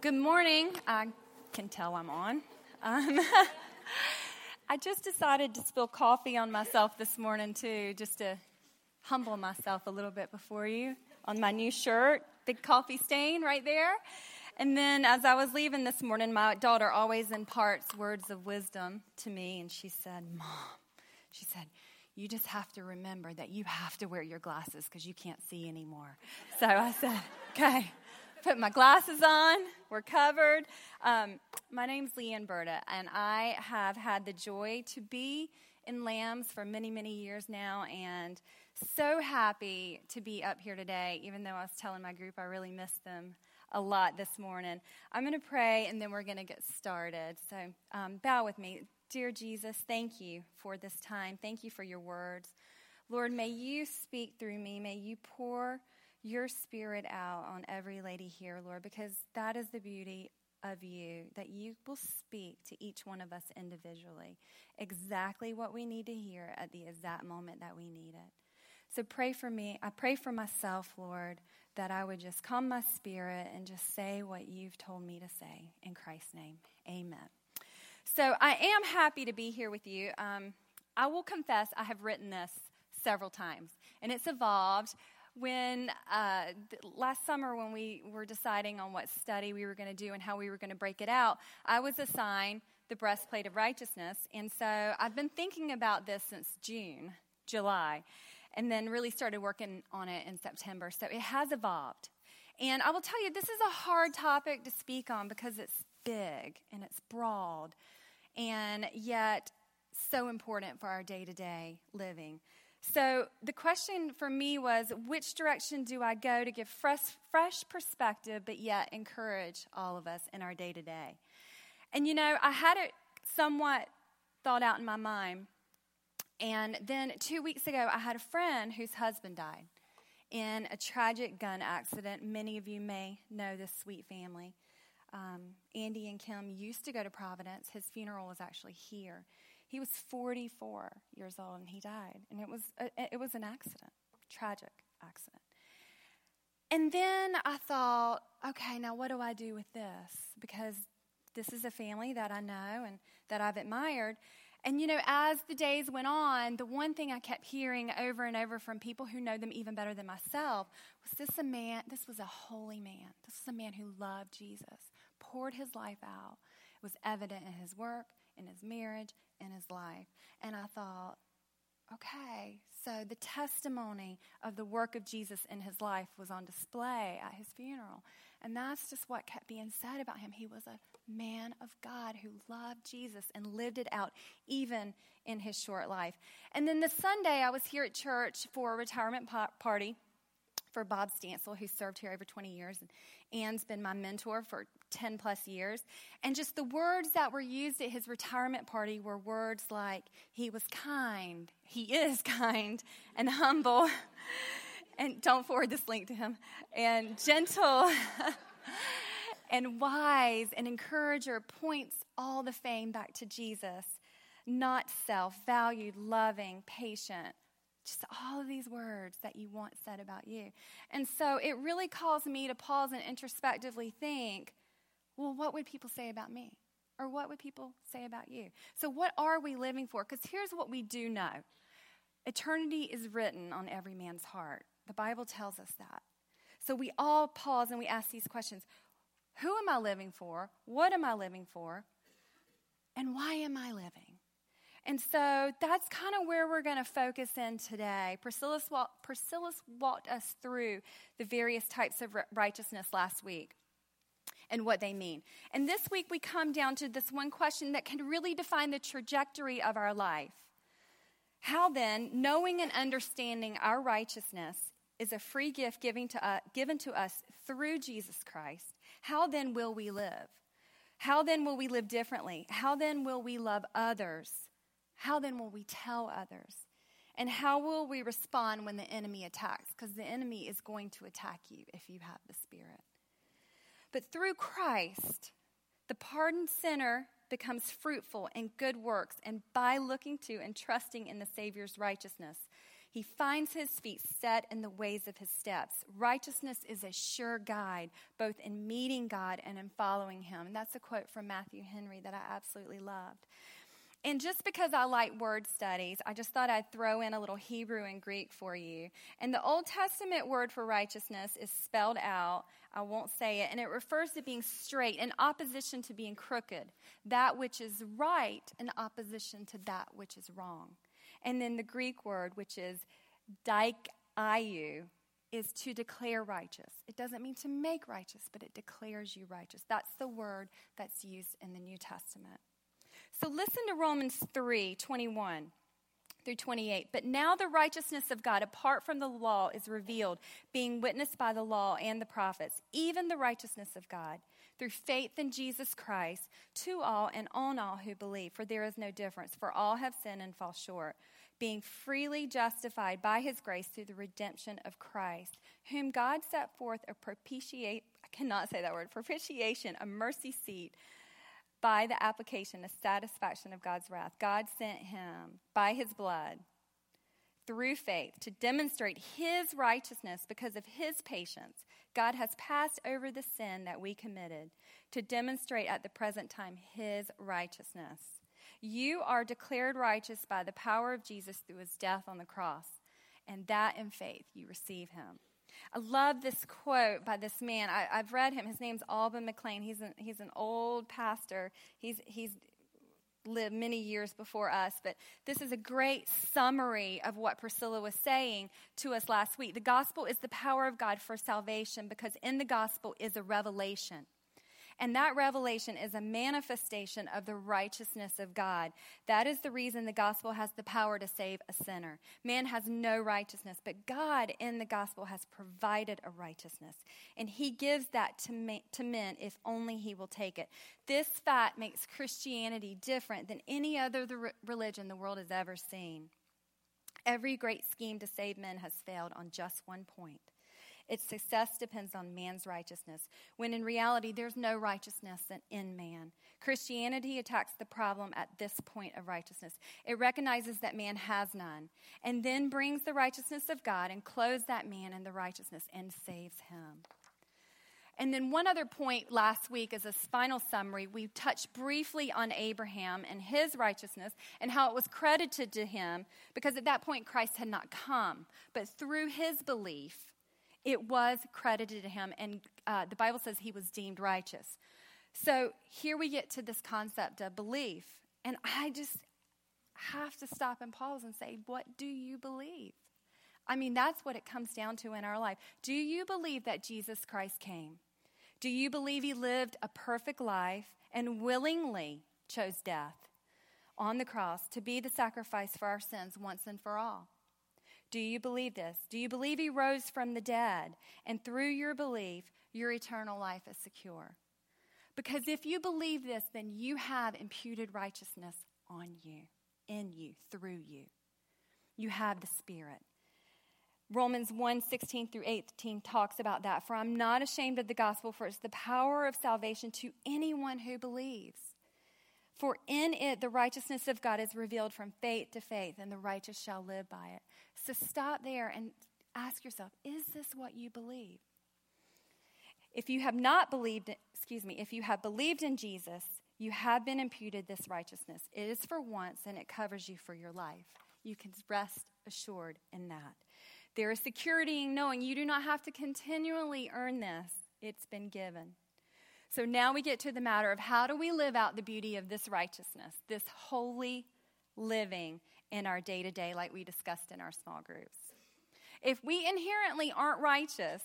good morning. I can tell I'm on. Um, I just decided to spill coffee on myself this morning, too, just to humble myself a little bit before you on my new shirt. Big coffee stain right there. And then as I was leaving this morning, my daughter always imparts words of wisdom to me, and she said, Mom, she said, you just have to remember that you have to wear your glasses because you can't see anymore. So I said, okay put my glasses on. We're covered. Um, my name's Leanne Burda, and I have had the joy to be in Lambs for many, many years now, and so happy to be up here today, even though I was telling my group I really missed them a lot this morning. I'm going to pray, and then we're going to get started. So um, bow with me. Dear Jesus, thank you for this time. Thank you for your words. Lord, may you speak through me. May you pour your spirit out on every lady here, Lord, because that is the beauty of you, that you will speak to each one of us individually exactly what we need to hear at the exact moment that we need it. So pray for me. I pray for myself, Lord, that I would just calm my spirit and just say what you've told me to say. In Christ's name, amen. So I am happy to be here with you. Um, I will confess I have written this several times, and it's evolved when uh, last summer when we were deciding on what study we were going to do and how we were going to break it out i was assigned the breastplate of righteousness. And so i've been thinking about this since june july and then really started working on it in september. So it has evolved. And i will tell you this is a hard topic to speak on because it's big and it's broad and yet so important for our day-to-day living so the question for me was which direction do I go to give fresh, fresh perspective, but yet encourage all of us in our day to day? And you know, I had it somewhat thought out in my mind. And then two weeks ago, I had a friend whose husband died in a tragic gun accident. Many of you may know this sweet family. Um, Andy and Kim used to go to Providence. His funeral was actually here. He was 44 years old and he died. And it was, a, it was an accident, tragic accident. And then I thought, okay, now what do I do with this? Because this is a family that I know and that I've admired. And you know, as the days went on, the one thing I kept hearing over and over from people who know them even better than myself was this a man, this was a holy man. This was a man who loved Jesus, poured his life out. It was evident in his work, in his marriage, in his life. And I thought, okay, so the testimony of the work of Jesus in his life was on display at his funeral. And that's just what kept being said about him. He was a man of God who loved Jesus and lived it out even in his short life. And then the Sunday, I was here at church for a retirement party for Bob Stansel, who served here over 20 years. And Ann's been my mentor for 10 plus years. And just the words that were used at his retirement party were words like, he was kind, he is kind and humble. and don't forward this link to him. And gentle. and wise and encourager points all the fame back to Jesus, not self, valued, loving, patient, just all of these words that you want said about you. And so it really calls me to pause and introspectively think well, what would people say about me? Or what would people say about you? So, what are we living for? Because here's what we do know eternity is written on every man's heart. The Bible tells us that. So, we all pause and we ask these questions Who am I living for? What am I living for? And why am I living? And so that's kind of where we're going to focus in today. Priscilla's, walk, Priscilla's walked us through the various types of righteousness last week and what they mean. And this week we come down to this one question that can really define the trajectory of our life. How then, knowing and understanding our righteousness is a free gift given to, uh, given to us through Jesus Christ, how then will we live? How then will we live differently? How then will we love others? How then will we tell others? And how will we respond when the enemy attacks? Because the enemy is going to attack you if you have the Spirit. But through Christ, the pardoned sinner becomes fruitful in good works, and by looking to and trusting in the Savior's righteousness, He finds his feet set in the ways of his steps. Righteousness is a sure guide, both in meeting God and in following him. And that's a quote from Matthew Henry that I absolutely loved. And just because I like word studies, I just thought I'd throw in a little Hebrew and Greek for you. And the Old Testament word for righteousness is spelled out. I won't say it. And it refers to being straight in opposition to being crooked. That which is right in opposition to that which is wrong. And then the Greek word, which is dikaiou, is to declare righteous. It doesn't mean to make righteous, but it declares you righteous. That's the word that's used in the New Testament. So listen to Romans 3 21 through 28. But now the righteousness of God apart from the law is revealed, being witnessed by the law and the prophets, even the righteousness of God through faith in Jesus Christ to all and on all who believe. For there is no difference, for all have sinned and fall short, being freely justified by his grace through the redemption of Christ, whom God set forth a propitiate I cannot say that word, propitiation, a mercy seat by the application, the satisfaction of God's wrath. God sent him by his blood through faith to demonstrate his righteousness because of his patience. God has passed over the sin that we committed to demonstrate at the present time his righteousness. You are declared righteous by the power of Jesus through his death on the cross, and that in faith you receive him. I love this quote by this man. I, have read him. His name's Alva McClain. He's an, he's an old pastor. He's, he's lived many years before us, but this is a great summary of what Priscilla was saying to us last week. The gospel is the power of God for salvation because in the gospel is a revelation. And that revelation is a manifestation of the righteousness of God. That is the reason the gospel has the power to save a sinner. Man has no righteousness, but God in the gospel has provided a righteousness. And he gives that to, ma- to men if only he will take it. This fact makes Christianity different than any other the religion the world has ever seen. Every great scheme to save men has failed on just one point its success depends on man's righteousness, when in reality, there's no righteousness in man. Christianity attacks the problem at this point of righteousness. It recognizes that man has none, and then brings the righteousness of God and clothes that man in the righteousness and saves him. And then, one other point last week as a final summary, we touched briefly on Abraham and his righteousness and how it was credited to him because at that point Christ had not come. But through his belief, it was credited to him, and uh, the Bible says he was deemed righteous. So here we get to this concept of belief. And I just have to stop and pause and say, What do you believe? I mean, that's what it comes down to in our life. Do you believe that Jesus Christ came? Do you believe he lived a perfect life and willingly chose death on the cross to be the sacrifice for our sins once and for all? Do you believe this? Do you believe he rose from the dead? And through your belief, your eternal life is secure. Because if you believe this, then you have imputed righteousness on you, in you, through you. You have the Spirit. Romans 1 16 through 18 talks about that. For I'm not ashamed of the gospel, for it's the power of salvation to anyone who believes. For in it the righteousness of God is revealed from faith to faith, and the righteous shall live by it. So stop there and ask yourself is this what you believe? If you have not believed, excuse me, if you have believed in Jesus, you have been imputed this righteousness. It is for once and it covers you for your life. You can rest assured in that. There is security in knowing you do not have to continually earn this, it's been given. So now we get to the matter of how do we live out the beauty of this righteousness, this holy living in our day to day, like we discussed in our small groups. If we inherently aren't righteous,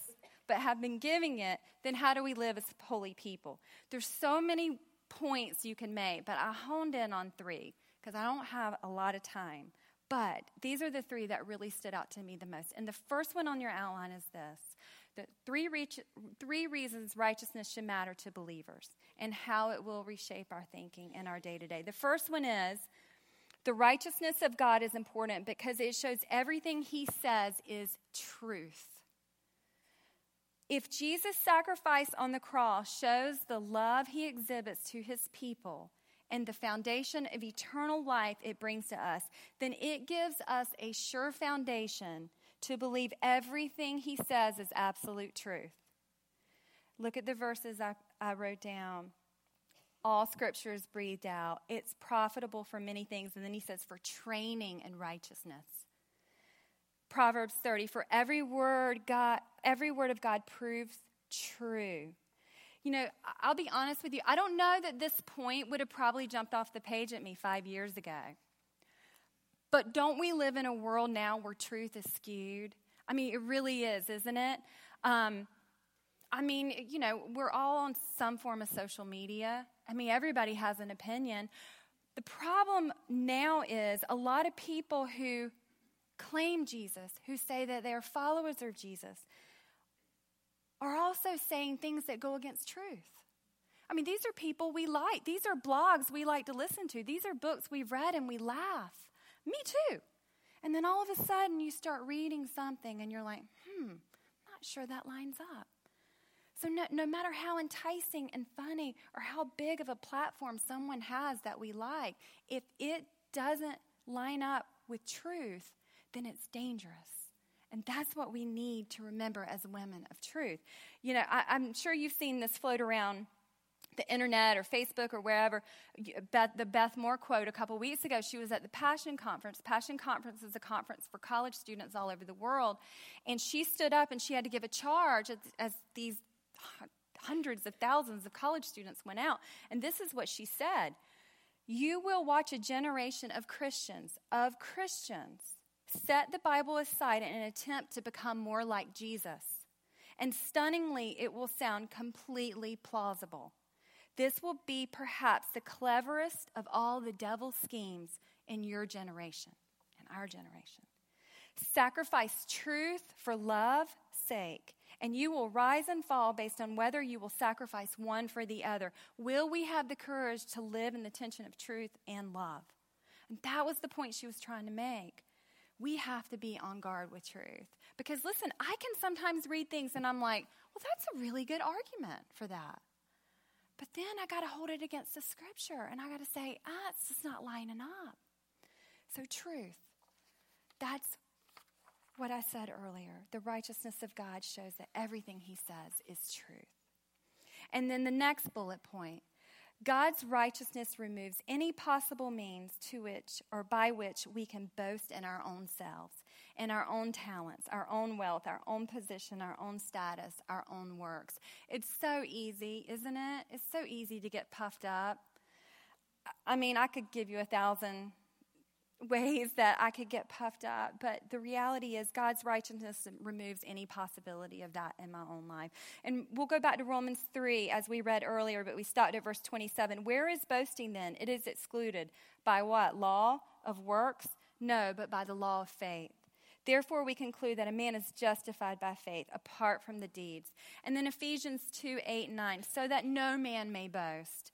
but have been giving it, then how do we live as holy people? There's so many points you can make, but I honed in on three because I don't have a lot of time. But these are the three that really stood out to me the most. And the first one on your outline is this the three, reach, three reasons righteousness should matter to believers and how it will reshape our thinking in our day to day. The first one is the righteousness of God is important because it shows everything he says is truth. If Jesus' sacrifice on the cross shows the love he exhibits to his people and the foundation of eternal life it brings to us, then it gives us a sure foundation to believe everything he says is absolute truth. Look at the verses I, I wrote down. All scripture is breathed out. It's profitable for many things. And then he says, for training in righteousness. Proverbs 30, for every word God, every word of God proves true. You know, I'll be honest with you, I don't know that this point would have probably jumped off the page at me five years ago. But don't we live in a world now where truth is skewed? I mean, it really is, isn't it? Um, I mean, you know, we're all on some form of social media. I mean, everybody has an opinion. The problem now is a lot of people who claim Jesus, who say that they're followers of Jesus, are also saying things that go against truth. I mean, these are people we like. These are blogs we like to listen to. These are books we've read and we laugh. Me too. And then all of a sudden you start reading something and you're like, hmm, not sure that lines up. So, no, no matter how enticing and funny or how big of a platform someone has that we like, if it doesn't line up with truth, then it's dangerous. And that's what we need to remember as women of truth. You know, I, am sure you've seen this float around the internet or Facebook or wherever. Beth, the Beth Moore quote a couple weeks ago, she was at the Passion Conference. Passion Conference is a conference for college students all over the world. And she stood up and she had to give a charge as, as these hundreds of thousands of college students went out. And this is what she said You will watch a generation of Christians, of Christians set the Bible aside in an attempt to become more like Jesus. And stunningly, it will sound completely plausible. This will be perhaps the cleverest of all the devil's schemes in your generation, in our generation. Sacrifice truth for love's sake, and you will rise and fall based on whether you will sacrifice one for the other. Will we have the courage to live in the tension of truth and love? And that was the point she was trying to make we have to be on guard with truth. Because listen, I can sometimes read things and I'm like, well, that's a really good argument for that. But then I got to hold it against the scripture and I got to say, ah, it's just not lining up. So, truth. That's what I said earlier. The righteousness of God shows that everything he says is truth. And then the next bullet point God's righteousness removes any possible means to which or by which we can boast in our own selves, in our own talents, our own wealth, our own position, our own status, our own works. It's so easy, isn't it? It's so easy to get puffed up. I mean, I could give you a thousand ways that I could get puffed up, but the reality is God's righteousness removes any possibility of that in my own life. And we'll go back to Romans 3 as we read earlier, but we stopped at verse 27. Where is boasting then? It is excluded. By what? Law of works? No, but by the law of faith. Therefore, we conclude that a man is justified by faith apart from the deeds. And then Ephesians 2 8 and 9, so that no man may boast.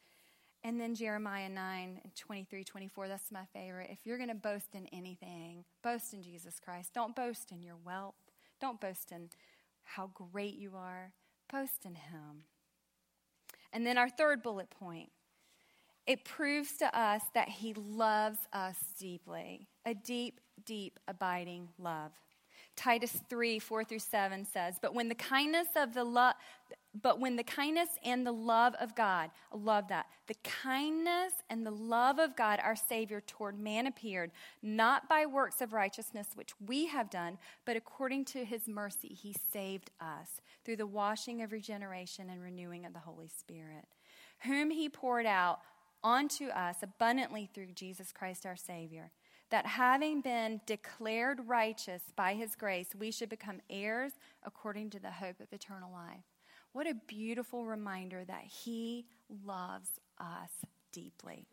And then Jeremiah 9 and 23, 24, that's my favorite. If you're going to boast in anything, boast in Jesus Christ. Don't boast in your wealth. Don't boast in how great you are. Boast in Him. And then our third bullet point it proves to us that He loves us deeply a deep, deep, abiding love. Titus 3 4 through 7 says, But when the kindness of the love, but when the kindness and the love of God, I love that, the kindness and the love of God, our Savior, toward man appeared, not by works of righteousness which we have done, but according to his mercy, he saved us through the washing of regeneration and renewing of the Holy Spirit, whom he poured out onto us abundantly through Jesus Christ our Savior that having been declared righteous by his grace, we should become heirs according to the hope of eternal life. What a beautiful reminder that he loves us deeply.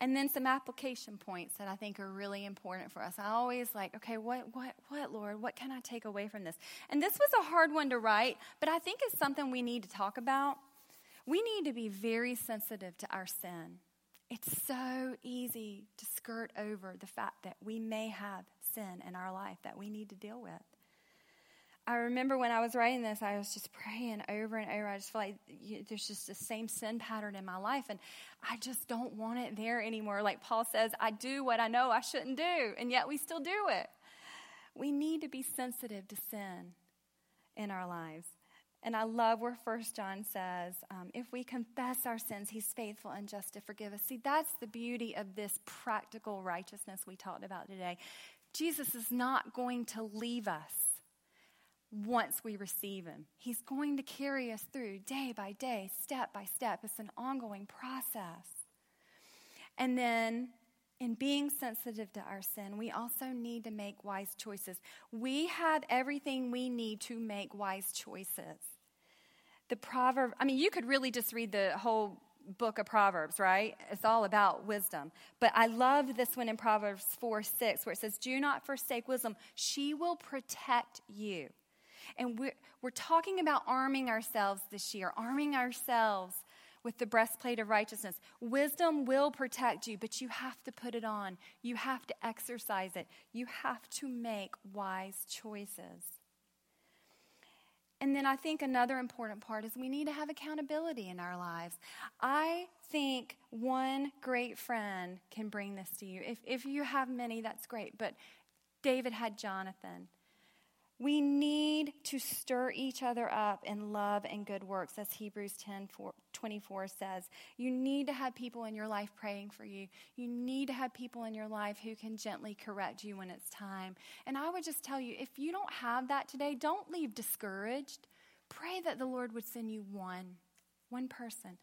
And then some application points that I think are really important for us. I always like, okay, what, what, what, Lord, what can I take away from this? And this was a hard one to write, but I think it's something we need to talk about. We need to be very sensitive to our sin. It's so easy to skirt over the fact that we may have sin in our life that we need to deal with. I remember when I was writing this, I was just praying over and over. I just feel like you, there's just the same sin pattern in my life, and I just don't want it there anymore. Like Paul says, I do what I know I shouldn't do, and yet we still do it. We need to be sensitive to sin in our lives. And I love where First John says, um, if we confess our sins, he's faithful and just to forgive us. See, that's the beauty of this practical righteousness we talked about today. Jesus is not going to leave us once we receive him. He's going to carry us through day by day, step by step. It's an ongoing process. And then in being sensitive to our sin, we also need to make wise choices. We have everything we need to make wise choices. The proverb, I mean, you could really just read the whole book of Proverbs, right? It's all about wisdom. But I love this one in Proverbs 4 6, where it says, Do not forsake wisdom, she will protect you. And we're, we're talking about arming ourselves this year, arming ourselves with the breastplate of righteousness. Wisdom will protect you, but you have to put it on. You have to exercise it. You have to make wise choices. And then I think another important part is we need to have accountability in our lives. I think one great friend can bring this to you. If, if you have many, that's great. But David had Jonathan. We need to stir each other up in love and good works, as Hebrews 10 24 says. You need to have people in your life praying for you. You need to have people in your life who can gently correct you when it's time. And I would just tell you if you don't have that today, don't leave discouraged. Pray that the Lord would send you one, one person.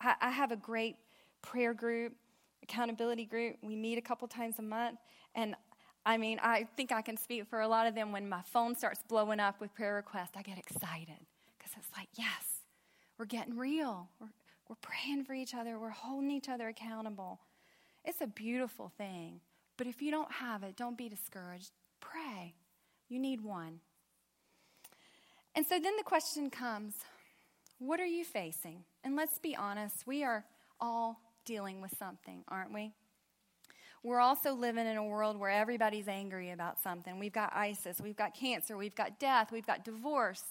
I, I have a great prayer group, accountability group. We meet a couple times a month, and I mean, I think I can speak for a lot of them when my phone starts blowing up with prayer requests. I get excited because it's like, yes, we're getting real. We're, we're praying for each other, we're holding each other accountable. It's a beautiful thing. But if you don't have it, don't be discouraged. Pray. You need one. And so then the question comes what are you facing? And let's be honest, we are all dealing with something, aren't we? We're also living in a world where everybody's angry about something. We've got ISIS, we've got cancer, we've got death, we've got divorce.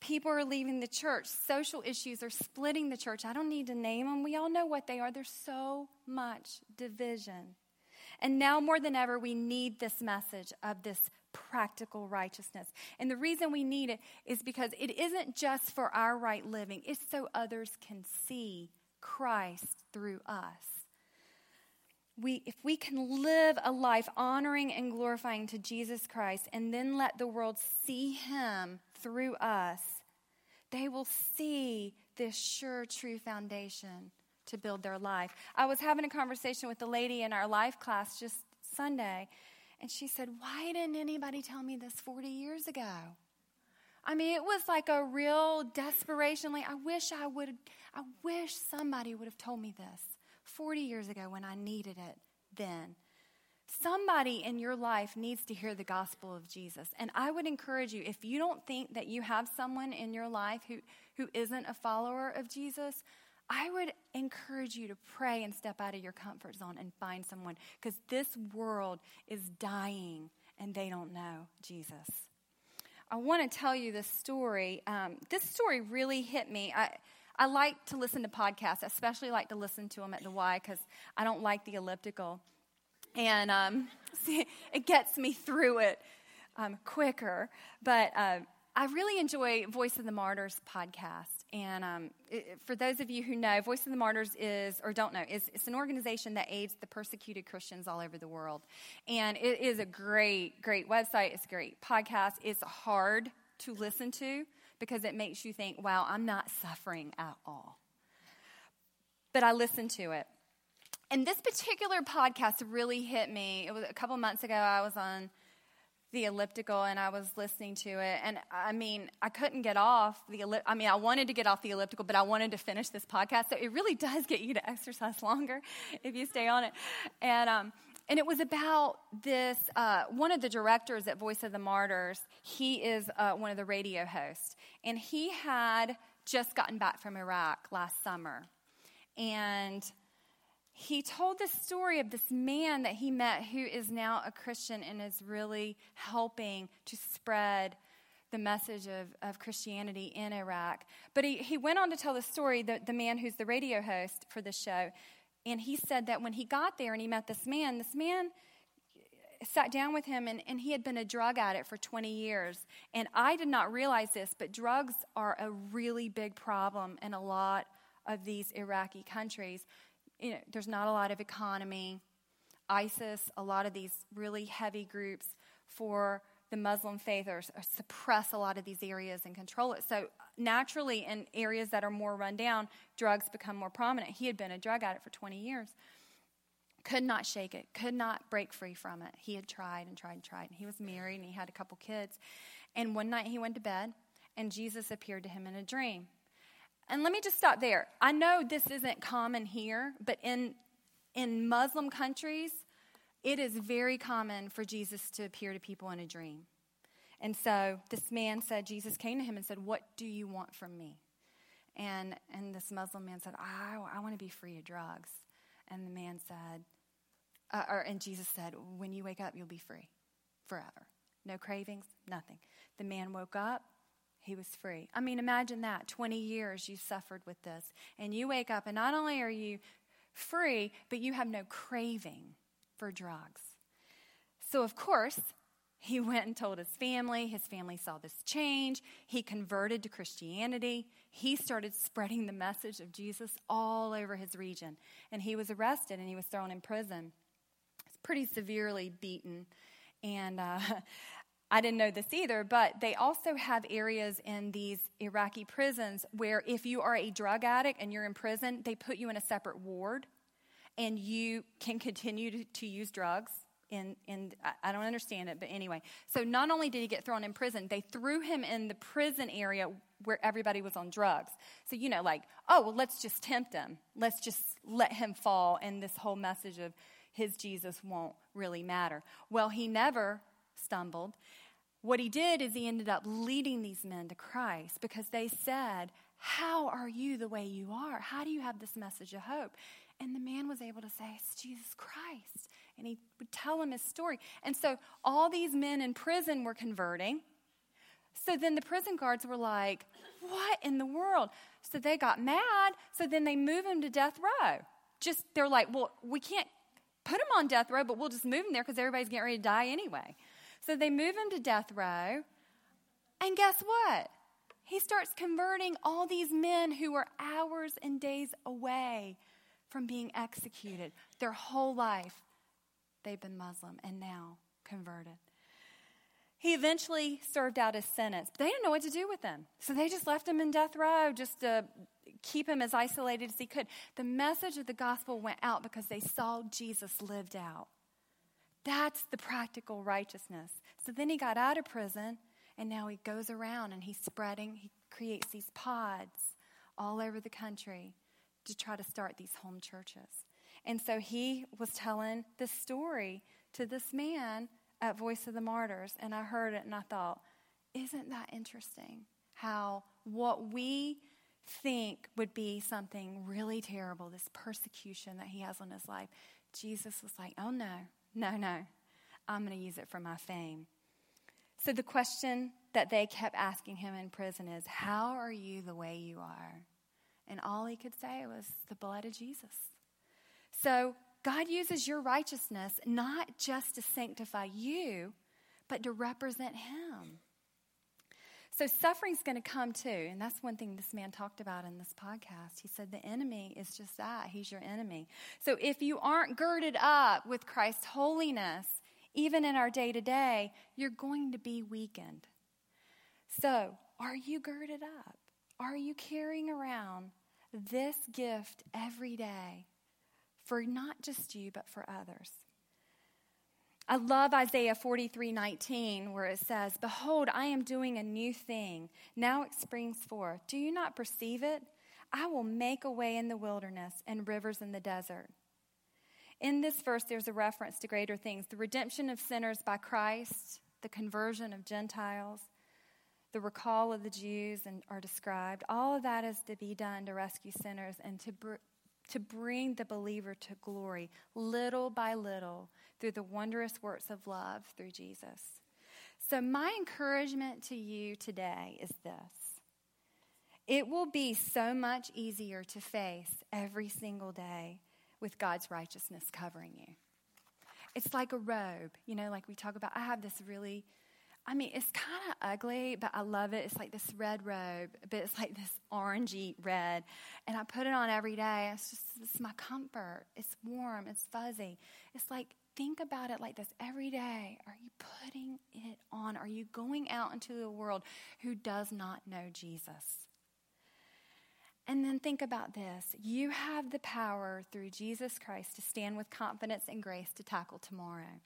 People are leaving the church. Social issues are splitting the church. I don't need to name them. We all know what they are. There's so much division. And now more than ever, we need this message of this practical righteousness. And the reason we need it is because it isn't just for our right living, it's so others can see Christ through us we, if we can live a life honoring and glorifying to Jesus Christ and then let the world see him through us, they will see this sure, true foundation to build their life. I was having a conversation with a lady in our life class just Sunday, and she said, Why didn't anybody tell me this 40 years ago? I mean, it was like a real desperation. Like, I wish I would, I wish somebody would have told me this. 40 years ago when I needed it then. Somebody in your life needs to hear the gospel of Jesus. And I would encourage you, if you don't think that you have someone in your life who, who isn't a follower of Jesus, I would encourage you to pray and step out of your comfort zone and find someone because this world is dying and they don't know Jesus. I want to tell you this story. Um, this story really hit me. I, I like to listen to podcasts, I especially like to listen to them at the Y because I don't like the elliptical. And um, see, it gets me through it um, quicker. But uh, I really enjoy Voice of the Martyrs podcast. And um, it, for those of you who know, Voice of the Martyrs is, or don't know, is it's an organization that aids the persecuted Christians all over the world. And it is a great, great website. It's a great podcast. It's hard to listen to because it makes you think, wow, I'm not suffering at all. But I listened to it. And this particular podcast really hit me. It was a couple months ago, I was on the elliptical and I was listening to it. And I mean, I couldn't get off the elliptical. I mean, I wanted to get off the elliptical, but I wanted to finish this podcast. So it really does get you to exercise longer if you stay on it. And, um, and it was about this uh, one of the directors at Voice of the Martyrs. He is uh, one of the radio hosts, and he had just gotten back from Iraq last summer. And he told the story of this man that he met who is now a Christian and is really helping to spread the message of, of Christianity in Iraq. But he, he went on to tell the story, the, the man who's the radio host for the show, and he said that when he got there and he met this man, this man sat down with him and, and he had been a drug addict for 20 years. And I did not realize this, but drugs are a really big problem in a lot of these Iraqi countries. You know, there's not a lot of economy. ISIS, a lot of these really heavy groups for the Muslim faith or, or, suppress a lot of these areas and control it. So naturally, in areas that are more run down, drugs become more prominent. He had been a drug addict for 20 years, could not shake it, could not break free from it. He had tried and tried and tried. And he was married and he had a couple kids. And one night he went to bed, and Jesus appeared to him in a dream. And let me just stop there. I know this isn't common here, but in in Muslim countries, it is very common for Jesus to appear to people in a dream. And so this man said, Jesus came to him and said, What do you want from me? And, and this Muslim man said, I, I want to be free of drugs. And the man said, uh, or, and Jesus said, When you wake up, you'll be free forever. No cravings, nothing. The man woke up, he was free. I mean, imagine that 20 years you suffered with this, and you wake up, and not only are you free, but you have no craving for drugs. So, of course, he went and told his family. His family saw this change. He converted to Christianity. He started spreading the message of Jesus all over his region. And he was arrested and he was thrown in prison. He's pretty severely beaten. And uh, I didn't know this either, but they also have areas in these Iraqi prisons where if you are a drug addict and you're in prison, they put you in a separate ward and you can continue to, to use drugs. In, in, I don't understand it, but anyway. So not only did he get thrown in prison, they threw him in the prison area where everybody was on drugs. So, you know, like, oh, well, let's just tempt him. Let's just let him fall, and this whole message of his Jesus won't really matter. Well, he never stumbled. What he did is he ended up leading these men to Christ because they said, How are you the way you are? How do you have this message of hope? And the man was able to say, It's Jesus Christ. And he would tell him his story. And so all these men in prison were converting. So then the prison guards were like, What in the world? So they got mad. So then they move him to death row. Just, they're like, Well, we can't put him on death row, but we'll just move him there because everybody's getting ready to die anyway. So they move him to death row. And guess what? He starts converting all these men who were hours and days away from being executed. Their whole life, they've been Muslim and now converted. He eventually served out his sentence, but they didn't know what to do with him. So they just left him in death row just to keep him as isolated as he could. The message of the gospel went out because they saw Jesus lived out. That's the practical righteousness. So then he got out of prison, and now he goes around and he's spreading, he creates these pods all over the country to try to start these home churches. And so he was telling this story to this man at Voice of the Martyrs, and I heard it and I thought, isn't that interesting? How what we think would be something really terrible, this persecution that he has on his life, Jesus was like, oh no, no, no. I'm going to use it for my fame. So the question that they kept asking him in prison is, How are you the way you are? And all he could say was, The blood of Jesus. So God uses your righteousness not just to sanctify you, but to represent him. So suffering's going to come too. And that's one thing this man talked about in this podcast. He said the enemy is just that. He's your enemy. So if you aren't girded up with Christ's holiness, even in our day to day, you're going to be weakened. So are you girded up? Are you carrying around this gift every day for not just you, but for others? I love Isaiah 43 19, where it says, Behold, I am doing a new thing. Now it springs forth. Do you not perceive it? I will make a way in the wilderness and rivers in the desert. In this verse, there's a reference to greater things the redemption of sinners by Christ, the conversion of Gentiles, the recall of the Jews and are described. All of that is to be done to rescue sinners and to, br- to bring the believer to glory little by little through the wondrous works of love through Jesus. So, my encouragement to you today is this it will be so much easier to face every single day with God's righteousness covering you. It's like a robe, you know, like we talk about. I have this really, I mean, it's kind of ugly, but I love it. It's like this red robe, but it's like this orangey red. And I put it on every day. It's just, it's my comfort. It's warm, it's fuzzy. It's like, think about it like this every day. Are you putting it on? Are you going out into the world who does not know Jesus? And then think about this you have the power through Jesus Christ to stand with confidence and grace to tackle tomorrow.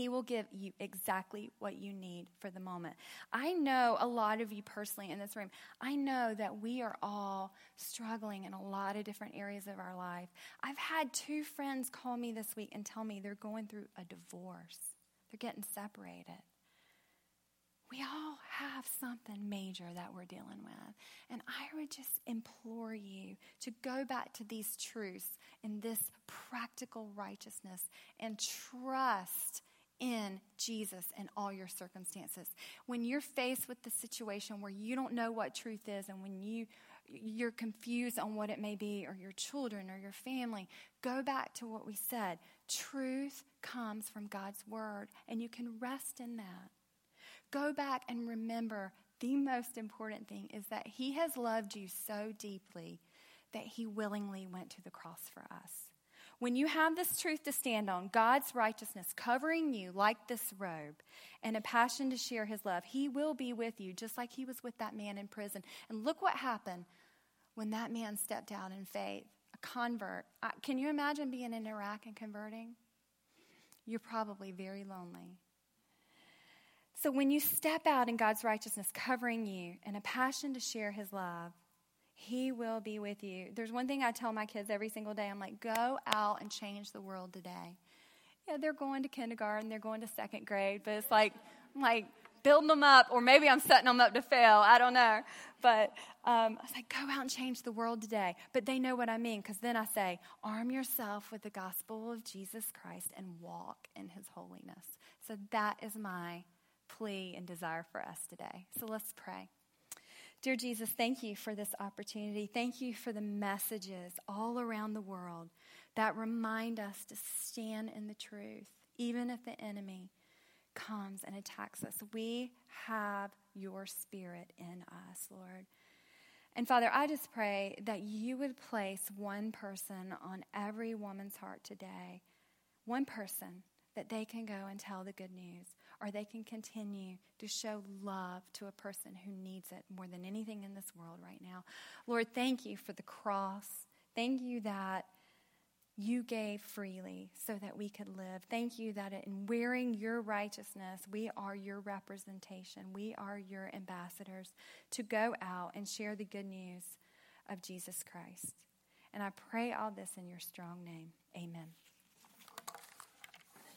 He will give you exactly what you need for the moment. I know a lot of you personally in this room, I know that we are all struggling in a lot of different areas of our life. I've had two friends call me this week and tell me they're going through a divorce, they're getting separated we all have something major that we're dealing with. And I would just implore you to go back to these truths in this practical righteousness and trust in Jesus in all your circumstances. When you're faced with the situation where you don't know what truth is and when you you're confused on what it may be or your children or your family, go back to what we said. Truth comes from God's word and you can rest in that. Go back and remember the most important thing is that He has loved you so deeply that He willingly went to the cross for us. When you have this truth to stand on, God's righteousness covering you like this robe, and a passion to share His love, He will be with you just like He was with that man in prison. And look what happened when that man stepped out in faith, a convert. Can you imagine being in Iraq and converting? You're probably very lonely. So when you step out in God's righteousness covering you and a passion to share his love, he will be with you. There's one thing I tell my kids every single day I'm like, go out and change the world today. Yeah, they're going to kindergarten, they're going to second grade, but it's like, I'm like, building them up, or maybe I'm setting them up to fail. I don't know. But um, I was like, go out and change the world today. But they know what I mean because then I say, arm yourself with the gospel of Jesus Christ and walk in his holiness. So that is my plea and desire for us today. So let's pray. Dear Jesus, thank you for this opportunity. Thank you for the messages all around the world that remind us to stand in the truth, even if the enemy comes and attacks us. We have your spirit in us, Lord. And Father, I just pray that you would place one person on every woman's heart today, one person that they can go and tell the good news or they can continue to show love to a person who needs it more than anything in this world right now. Lord, thank you for the cross. Thank you that you gave freely so that we could live. Thank you that in wearing your righteousness, we are your representation. We are your ambassadors to go out and share the good news of Jesus Christ. And I pray all this in your strong name. Amen.